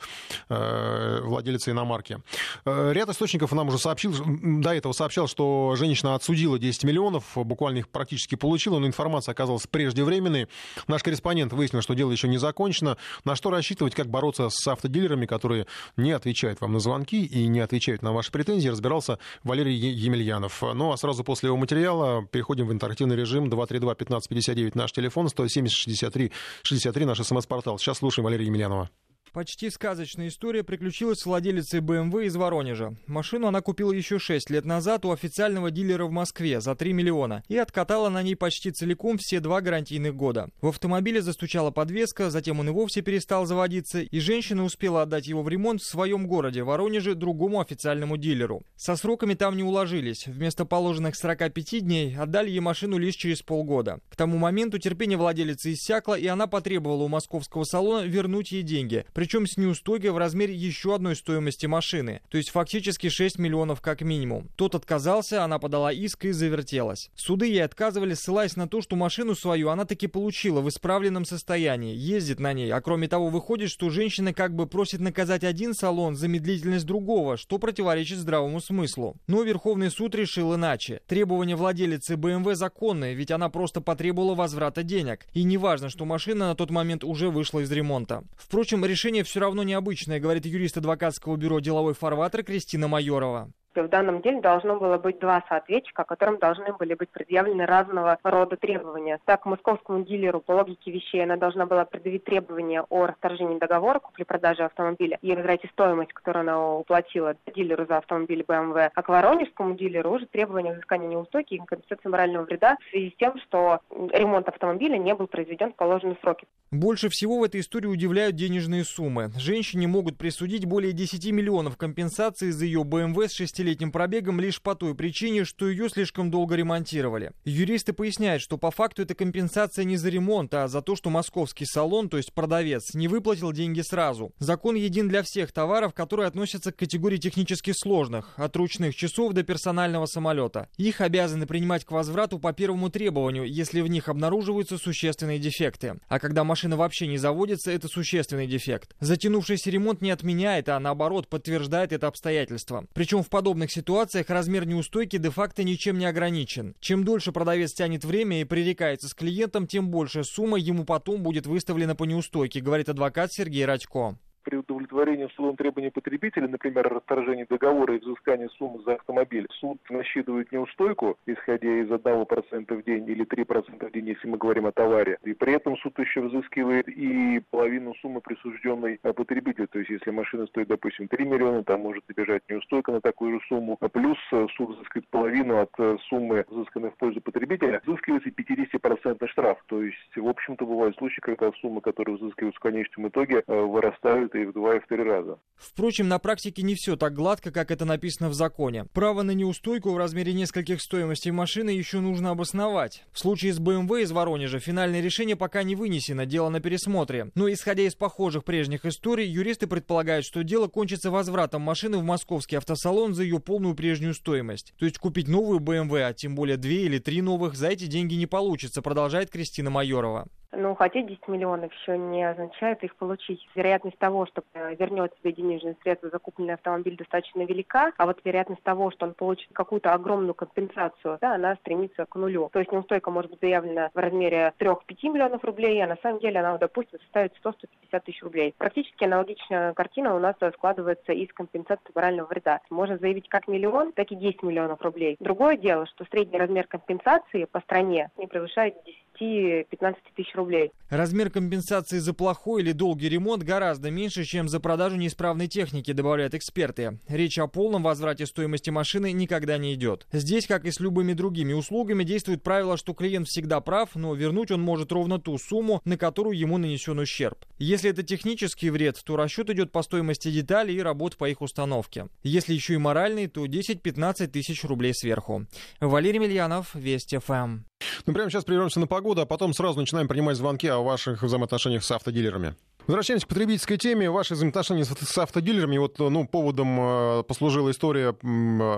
э, владелица иномарки. Ряд источников нам уже сообщил, до этого сообщал, что женщина отсудила 10 миллионов, буквально их практически получила, но информация оказалась преждевременной. Наш корреспондент выяснил, что дело еще не закончено. На что рассчитывать, как бороться с автодилерами, которые не отвечают вам на звонки и не отвечают на ваши претензии, разбирался Валерий Емельянов. Ну а сразу после его материала переходим в интерактивный режим 232-1559 наш телефон, 170 63 63 наш смс-портал. Сейчас слушаем Валерия Емельянова. Почти сказочная история приключилась с владелицей BMW из Воронежа. Машину она купила еще 6 лет назад у официального дилера в Москве за 3 миллиона и откатала на ней почти целиком все два гарантийных года. В автомобиле застучала подвеска, затем он и вовсе перестал заводиться, и женщина успела отдать его в ремонт в своем городе, Воронеже, другому официальному дилеру. Со сроками там не уложились. Вместо положенных 45 дней отдали ей машину лишь через полгода. К тому моменту терпение владелицы иссякло, и она потребовала у московского салона вернуть ей деньги с неустойкой в размере еще одной стоимости машины, то есть фактически 6 миллионов как минимум. Тот отказался, она подала иск и завертелась. Суды ей отказывали, ссылаясь на то, что машину свою она таки получила в исправленном состоянии, ездит на ней, а кроме того выходит, что женщина как бы просит наказать один салон за медлительность другого, что противоречит здравому смыслу. Но Верховный суд решил иначе. Требования владелицы BMW законные, ведь она просто потребовала возврата денег. И не важно, что машина на тот момент уже вышла из ремонта. Впрочем, решение решение все равно необычное, говорит юрист адвокатского бюро «Деловой фарватер» Кристина Майорова что в данном деле должно было быть два соответчика, которым должны были быть предъявлены разного рода требования. Так, московскому дилеру по логике вещей она должна была предъявить требования о расторжении договора купли-продажи автомобиля и возврате стоимость, которую она уплатила дилеру за автомобиль BMW, а к воронежскому дилеру уже требования взыскания неустойки и компенсации морального вреда в связи с тем, что ремонт автомобиля не был произведен в положенные сроки. Больше всего в этой истории удивляют денежные суммы. Женщине могут присудить более 10 миллионов компенсации за ее BMW с 6 десятилетним пробегом лишь по той причине, что ее слишком долго ремонтировали. Юристы поясняют, что по факту это компенсация не за ремонт, а за то, что московский салон, то есть продавец, не выплатил деньги сразу. Закон един для всех товаров, которые относятся к категории технически сложных, от ручных часов до персонального самолета. Их обязаны принимать к возврату по первому требованию, если в них обнаруживаются существенные дефекты. А когда машина вообще не заводится, это существенный дефект. Затянувшийся ремонт не отменяет, а наоборот подтверждает это обстоятельство. Причем в подобных подобных ситуациях размер неустойки де-факто ничем не ограничен. Чем дольше продавец тянет время и пререкается с клиентом, тем больше сумма ему потом будет выставлена по неустойке, говорит адвокат Сергей Радько при удовлетворении судом требований потребителя, например, расторжении договора и взыскании суммы за автомобиль, суд насчитывает неустойку, исходя из 1% в день или 3% в день, если мы говорим о товаре. И при этом суд еще взыскивает и половину суммы, присужденной потребителю. То есть, если машина стоит, допустим, 3 миллиона, там может бежать неустойка на такую же сумму. А плюс э, суд взыскивает половину от э, суммы, взысканной в пользу потребителя. Взыскивается 50% штраф. То есть, в общем-то, бывают случаи, когда суммы, которые взыскиваются в конечном итоге, э, вырастают и в два, и в три раза. Впрочем, на практике не все так гладко, как это написано в законе. Право на неустойку в размере нескольких стоимостей машины еще нужно обосновать. В случае с BMW из Воронежа финальное решение пока не вынесено, дело на пересмотре. Но исходя из похожих прежних историй, юристы предполагают, что дело кончится возвратом машины в московский автосалон за ее полную прежнюю стоимость. То есть купить новую BMW, а тем более две или три новых, за эти деньги не получится, продолжает Кристина Майорова. Ну, хотеть 10 миллионов еще не означает их получить. Вероятность того, что вернет себе денежные средства за купленный автомобиль, достаточно велика, а вот вероятность того, что он получит какую-то огромную компенсацию, да, она стремится к нулю. То есть неустойка может быть заявлена в размере 3-5 миллионов рублей, а на самом деле она, допустим, составит 100-150 тысяч рублей. Практически аналогичная картина у нас складывается из компенсации морального вреда. Можно заявить как миллион, так и 10 миллионов рублей. Другое дело, что средний размер компенсации по стране не превышает 10-15 тысяч рублей. Размер компенсации за плохой или долгий ремонт гораздо меньше, чем за продажу неисправной техники, добавляют эксперты. Речь о полном возврате стоимости машины никогда не идет. Здесь, как и с любыми другими услугами, действует правило, что клиент всегда прав, но вернуть он может ровно ту сумму, на которую ему нанесен ущерб. Если это технический вред, то расчет идет по стоимости деталей и работ по их установке. Если еще и моральный, то 10-15 тысяч рублей сверху. Валерий Мильянов, Вести ФМ. Ну, прямо сейчас прервемся на погоду, а потом сразу начинаем принимать звонки о ваших взаимоотношениях с автодилерами. Возвращаемся к потребительской теме. Ваши взаимоотношения с автодилерами. Вот, ну, поводом э, послужила история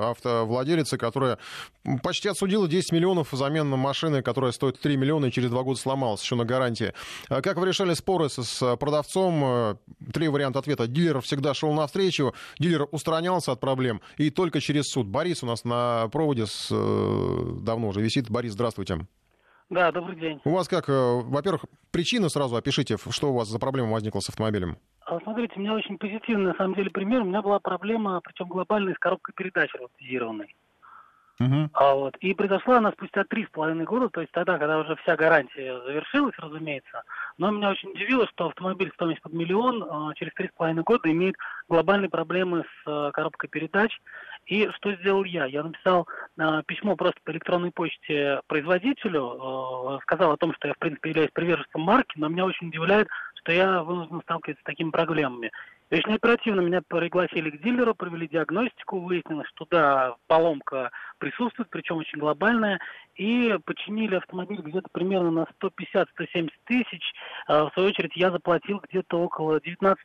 автовладелицы, которая почти отсудила 10 миллионов взамен на машины, которая стоит 3 миллиона и через два года сломалась еще на гарантии. А как вы решали споры с продавцом? Э, три варианта ответа. Дилер всегда шел навстречу, дилер устранялся от проблем и только через суд. Борис у нас на проводе с, э, давно уже висит. Борис, здравствуйте. Да, добрый день. У вас как, э, во-первых, причина сразу опишите, что у вас за проблема возникла с автомобилем? А, смотрите, у меня очень позитивный, на самом деле, пример. У меня была проблема, причем глобальная, с коробкой передач роботизированной. Uh-huh. А вот, и произошла она спустя три с половиной года, то есть тогда, когда уже вся гарантия завершилась, разумеется. Но меня очень удивило, что автомобиль стоимостью под миллион а, через три с половиной года имеет глобальные проблемы с а, коробкой передач. И что сделал я? Я написал э, письмо просто по электронной почте производителю, э, сказал о том, что я, в принципе, являюсь приверженцем марки, но меня очень удивляет, что я вынужден сталкиваться с такими проблемами. Очень оперативно меня пригласили к дилеру, провели диагностику, выяснилось, что да, поломка присутствует, причем очень глобальная, и починили автомобиль где-то примерно на 150-170 тысяч. А, в свою очередь я заплатил где-то около 19-20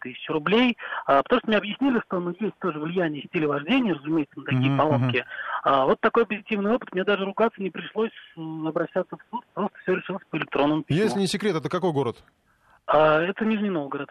тысяч рублей, а, потому что мне объяснили, что ну, есть тоже влияние стиля вождения, разумеется, на такие uh-huh, поломки. Uh-huh. Вот такой позитивный опыт, мне даже ругаться не пришлось, обращаться в суд, просто все решилось по электронному письму. Если не секрет, это какой город? Это Нижний Новгород.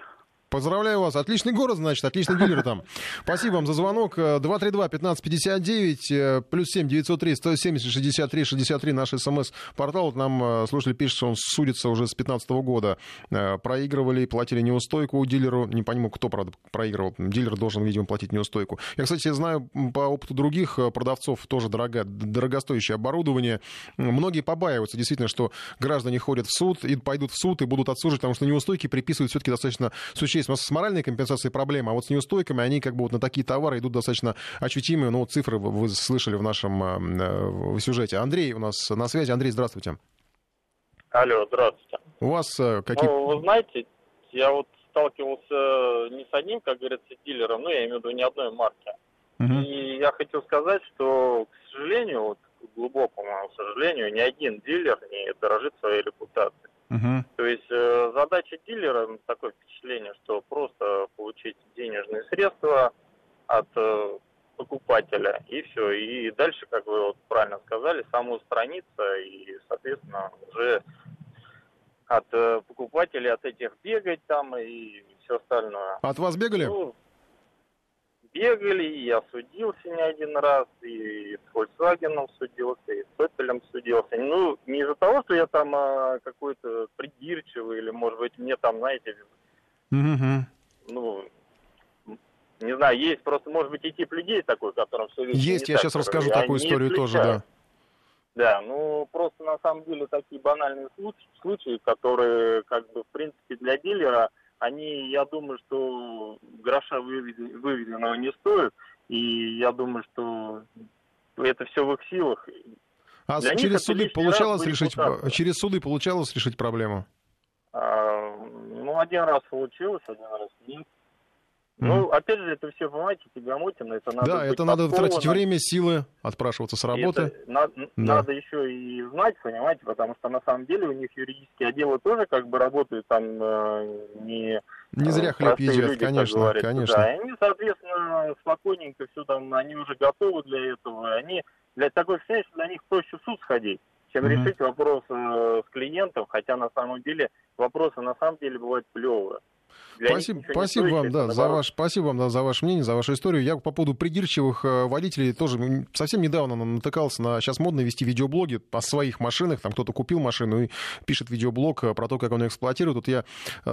Поздравляю вас. Отличный город, значит, отличный дилер там. Спасибо вам за звонок. 232-1559, э, плюс 7 903 170 63 63 наш смс-портал. Нам э, слушатель пишет, что он судится уже с 15 года. Э, проигрывали, платили неустойку дилеру. Не понимаю, кто, правда, проигрывал. Дилер должен, видимо, платить неустойку. Я, кстати, знаю по опыту других продавцов, тоже дорого, дорогостоящее оборудование. Многие побаиваются, действительно, что граждане ходят в суд, и пойдут в суд и будут отсуживать, потому что неустойки приписывают все-таки достаточно существенно есть с моральной компенсацией проблемы, а вот с неустойками они как бы вот на такие товары идут достаточно ощутимые. Ну, цифры вы слышали в нашем э, сюжете. Андрей у нас на связи. Андрей, здравствуйте. Алло, здравствуйте. У вас э, какие... Ну, вы знаете, я вот сталкивался не с одним, как говорится, дилером, ну, я имею в виду не одной марки. Угу. И я хотел сказать, что, к сожалению, вот, к глубокому сожалению, ни один дилер не дорожит своей репутацией. Угу. То есть э, задача дилера, такое впечатление, что просто получить денежные средства от э, покупателя, и все. И дальше, как вы вот правильно сказали, самоустраниться и, соответственно, уже от э, покупателей, от этих бегать там и все остальное. От вас бегали? Ну, бегали, и я судился не один раз, и с Volkswagen судился, и с Opel судился. Ну, не из-за того, что я там а, какой-то придирчивый, или, может быть, мне там, знаете, mm-hmm. ну, не знаю, есть просто, может быть, и тип людей такой, которым все Есть, я сейчас расскажу такую историю тоже, да. Да, ну просто на самом деле такие банальные случаи, случаи, которые как бы в принципе для дилера они, я думаю, что гроша выведенного не стоят, и я думаю, что это все в их силах. А Для через суды получалось решить, через суды получалось решить проблему? А, ну, один раз получилось, один раз нет. Ну, опять же, это все, понимаете, тягомотина, это надо Да, это надо тратить время, силы, отпрашиваться с работы. Это надо, да. надо еще и знать, понимаете, потому что на самом деле у них юридические отделы тоже как бы работают там э, не... Не зря э, хлеб едят, люди, конечно, конечно. Да, и они, соответственно, спокойненько все там, они уже готовы для этого, они, для такой встречи для них проще в суд сходить чем mm-hmm. решить вопрос э, с клиентом, хотя на самом деле вопросы на самом деле бывают плевые. Спасибо, спасибо вам, да, за ваш, спасибо вам да, за ваше мнение, за вашу историю. Я по поводу придирчивых э, водителей тоже совсем недавно натыкался на... Сейчас модно вести видеоблоги о своих машинах. Там кто-то купил машину и пишет видеоблог про то, как он ее эксплуатирует. Тут я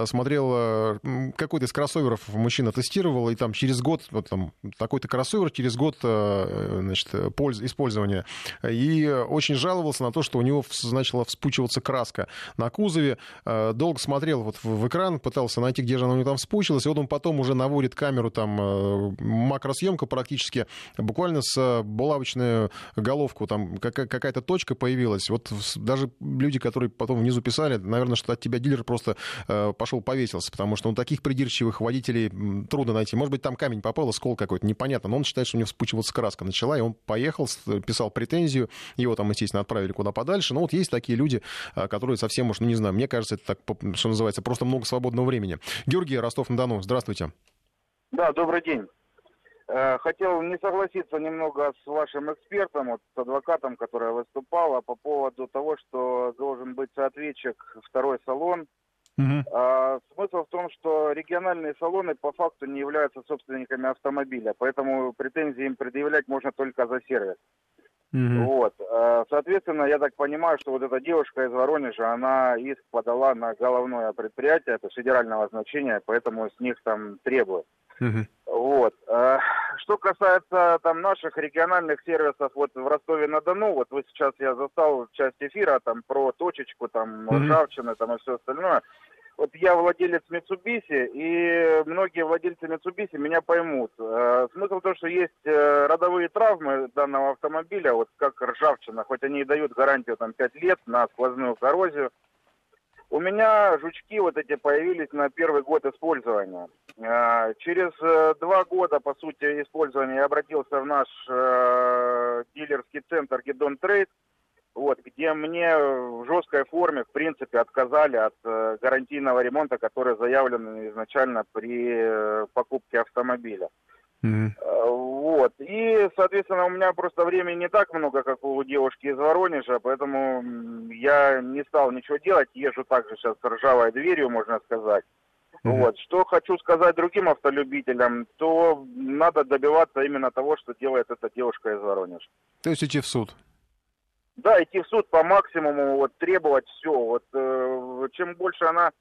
смотрел, какой-то из кроссоверов мужчина тестировал, и там через год, вот там такой-то кроссовер через год значит, польз, использования. И очень жаловался на то, что у него начала вспучиваться краска на кузове. Долго смотрел вот в экран, пытался найти, где же она у него там вспучилась. И вот он потом уже наводит камеру, там макросъемка практически, буквально с булавочную головку, там какая-то точка появилась. Вот даже люди, которые потом внизу писали, наверное, что от тебя дилер просто пошел повесился, потому что ну, таких придирчивых водителей трудно найти. Может быть, там камень попал, скол какой-то, непонятно. Но он считает, что у него вспучиваться краска начала, и он поехал, писал претензию, его там, естественно, отправили куда подальше. Но вот есть такие люди, которые совсем уж, ну не знаю, мне кажется, это так, что называется, просто много свободного времени. Георгий, Ростов-на-Дону, здравствуйте. Да, добрый день. Э, хотел не согласиться немного с вашим экспертом, вот, с адвокатом, который выступал, по поводу того, что должен быть соответчик второй салон. Угу. А, смысл в том, что региональные салоны по факту не являются собственниками автомобиля, поэтому претензии им предъявлять можно только за сервис. Угу. Вот. Э, соответственно, я так понимаю, что вот эта девушка из Воронежа, она иск подала на головное предприятие, это федерального значения, поэтому с них там требуют. Угу. Вот. Э, что касается там наших региональных сервисов, вот в Ростове-на-Дону, вот вы сейчас я застал часть эфира там про точечку, там угу. ржавчины, там и все остальное. Вот я владелец Mitsubishi, и многие владельцы Mitsubishi меня поймут. Э, смысл в том, что есть э, родовые травмы данного автомобиля, вот как ржавчина, хоть они и дают гарантию там 5 лет на сквозную коррозию. У меня жучки вот эти появились на первый год использования. Э, через два года, по сути, использования я обратился в наш дилерский центр Гидон Трейд, вот, где мне в жесткой форме, в принципе, отказали от э, гарантийного ремонта, который заявлен изначально при э, покупке автомобиля. Mm-hmm. Вот. И, соответственно, у меня просто времени не так много, как у девушки из Воронежа, поэтому я не стал ничего делать. Езжу также сейчас с ржавой дверью, можно сказать. Mm-hmm. Вот. Что хочу сказать другим автолюбителям, то надо добиваться именно того, что делает эта девушка из Воронежа. То есть идти в суд? Да, идти в суд по максимуму, вот требовать все. Вот э, чем больше она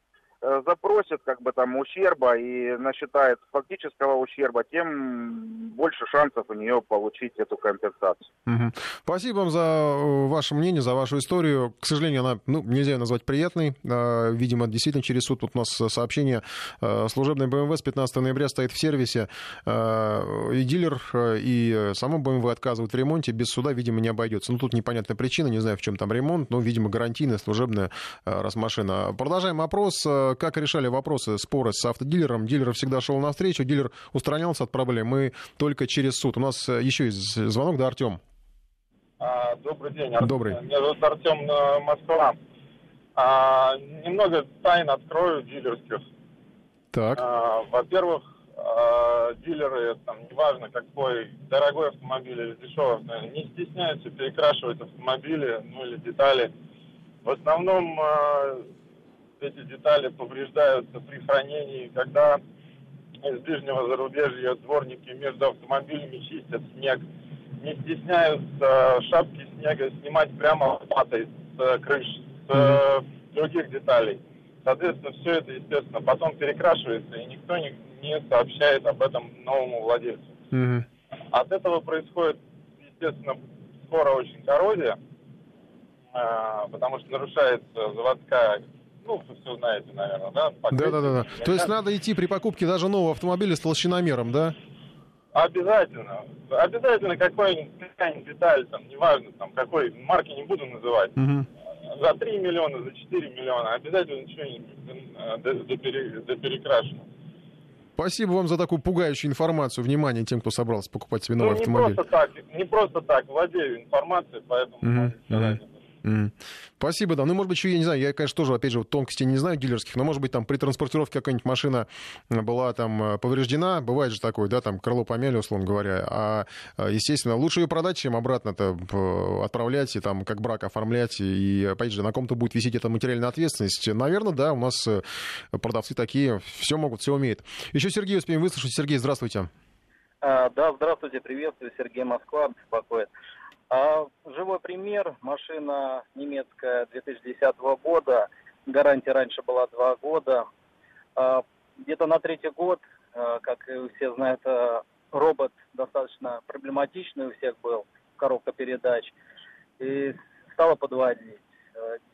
запросит как бы там ущерба и насчитает фактического ущерба, тем больше шансов у нее получить эту компенсацию. Угу. Спасибо вам за э, ваше мнение, за вашу историю. К сожалению, она ну, нельзя ее назвать приятной. Видимо, действительно через суд вот у нас сообщение. Э, служебный БМВ с 15 ноября стоит в сервисе. И дилер, и само БМВ отказывают в ремонте. Без суда, видимо, не обойдется. Ну, тут непонятная причина, не знаю, в чем там ремонт, но, видимо, гарантийная, служебная, раз машина. Продолжаем опрос как решали вопросы, споры с автодилером. Дилер всегда шел навстречу, дилер устранялся от проблем, и только через суд. У нас э, еще есть звонок, да, Артем? А, добрый день. Ар... Добрый. Меня зовут Артем э, Москва. А, немного тайн открою дилерских. Так. А, во-первых, а, дилеры, там, неважно какой, дорогой автомобиль или дешевый не стесняются перекрашивать автомобили, ну или детали. В основном а, эти детали повреждаются при хранении, когда из ближнего зарубежья дворники между автомобилями чистят снег, не стесняются шапки снега снимать прямо лопатой с э, крыш, с э, других деталей. Соответственно, все это, естественно, потом перекрашивается, и никто не, не сообщает об этом новому владельцу. Mm-hmm. От этого происходит, естественно, скоро очень коррозия, э, потому что нарушается заводская ну, все знаете, наверное, да? Да, да, да, да. То есть надо идти при покупке даже нового автомобиля с толщиномером, да? Обязательно. Обязательно какой-нибудь деталь, там, неважно, там, какой, марки не буду называть. Угу. За 3 миллиона, за 4 миллиона обязательно что-нибудь доперекрашено. Спасибо вам за такую пугающую информацию. Внимание тем, кто собрался покупать себе новый ну, не автомобиль. Просто так, не просто так владею информацией, поэтому угу, угу. Спасибо, да. Ну, может быть, еще, я не знаю, я, конечно, тоже, опять же, вот тонкости не знаю дилерских, но, может быть, там при транспортировке какая-нибудь машина была там э, повреждена, бывает же такое, да, там крыло помяли, условно говоря, а, э, естественно, лучше ее продать, чем обратно-то отправлять и там как брак оформлять, и, опять же, на ком-то будет висеть эта материальная ответственность. Наверное, да, у нас э, продавцы такие, все могут, все умеют. Еще Сергей успеем выслушать. Сергей, здравствуйте. А, да, здравствуйте, приветствую, Сергей Москва беспокоит. А, живой пример, машина немецкая 2010 года, гарантия раньше была два года. А, где-то на третий год, а, как все знают, робот достаточно проблематичный у всех был, коробка передач, и стала подводить.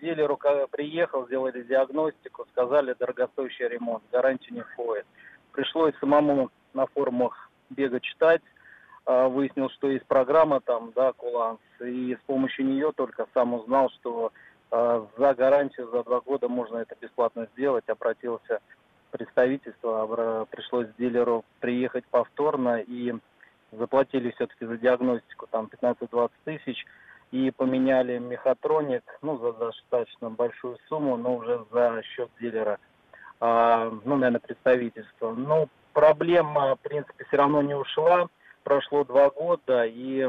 Дилер приехал, сделали диагностику, сказали дорогостоящий ремонт, гарантия не входит. Пришлось самому на форумах бегать читать, выяснил, что есть программа там, да, Куланс, и с помощью нее только сам узнал, что э, за гарантию за два года можно это бесплатно сделать. Обратился в представительство, пришлось дилеру приехать повторно и заплатили все-таки за диагностику там 15-20 тысяч и поменяли мехатроник, ну, за достаточно большую сумму, но уже за счет дилера, а, ну, наверное, представительства. Ну, проблема, в принципе, все равно не ушла прошло два года, и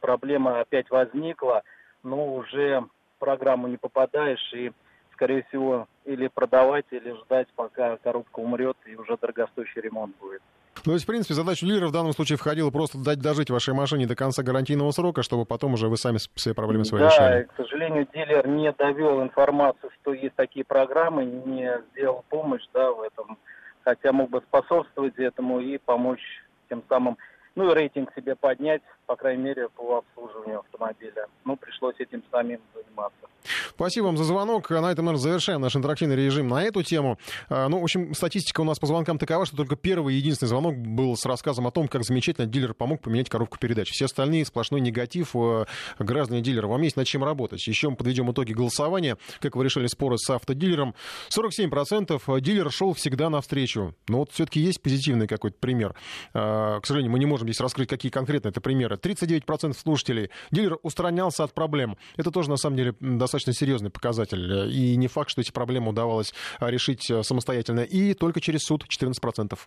проблема опять возникла, но уже в программу не попадаешь, и, скорее всего, или продавать, или ждать, пока коробка умрет, и уже дорогостоящий ремонт будет. Ну, то есть, в принципе, задача дилера в данном случае входила просто дать дожить вашей машине до конца гарантийного срока, чтобы потом уже вы сами все проблемы свои да, решали. Да, к сожалению, дилер не довел информацию, что есть такие программы, не сделал помощь да, в этом, хотя мог бы способствовать этому и помочь тем самым ну рейтинг себе поднять, по крайней мере, по обслуживанию автомобиля. Ну, пришлось этим самим заниматься. Спасибо вам за звонок. На этом, наверное, завершаем наш интерактивный режим на эту тему. А, ну, в общем, статистика у нас по звонкам такова, что только первый единственный звонок был с рассказом о том, как замечательно дилер помог поменять коробку передач. Все остальные сплошной негатив э, граждане дилера. Вам есть над чем работать. Еще мы подведем итоги голосования. Как вы решили споры с автодилером? 47% дилер шел всегда навстречу. Но вот все-таки есть позитивный какой-то пример. А, к сожалению, мы не можем здесь раскрыть, какие конкретно это примеры. 39% слушателей. Дилер устранялся от проблем. Это тоже, на самом деле, достаточно серьезный показатель. И не факт, что эти проблемы удавалось решить э, самостоятельно. И только через суд 14%.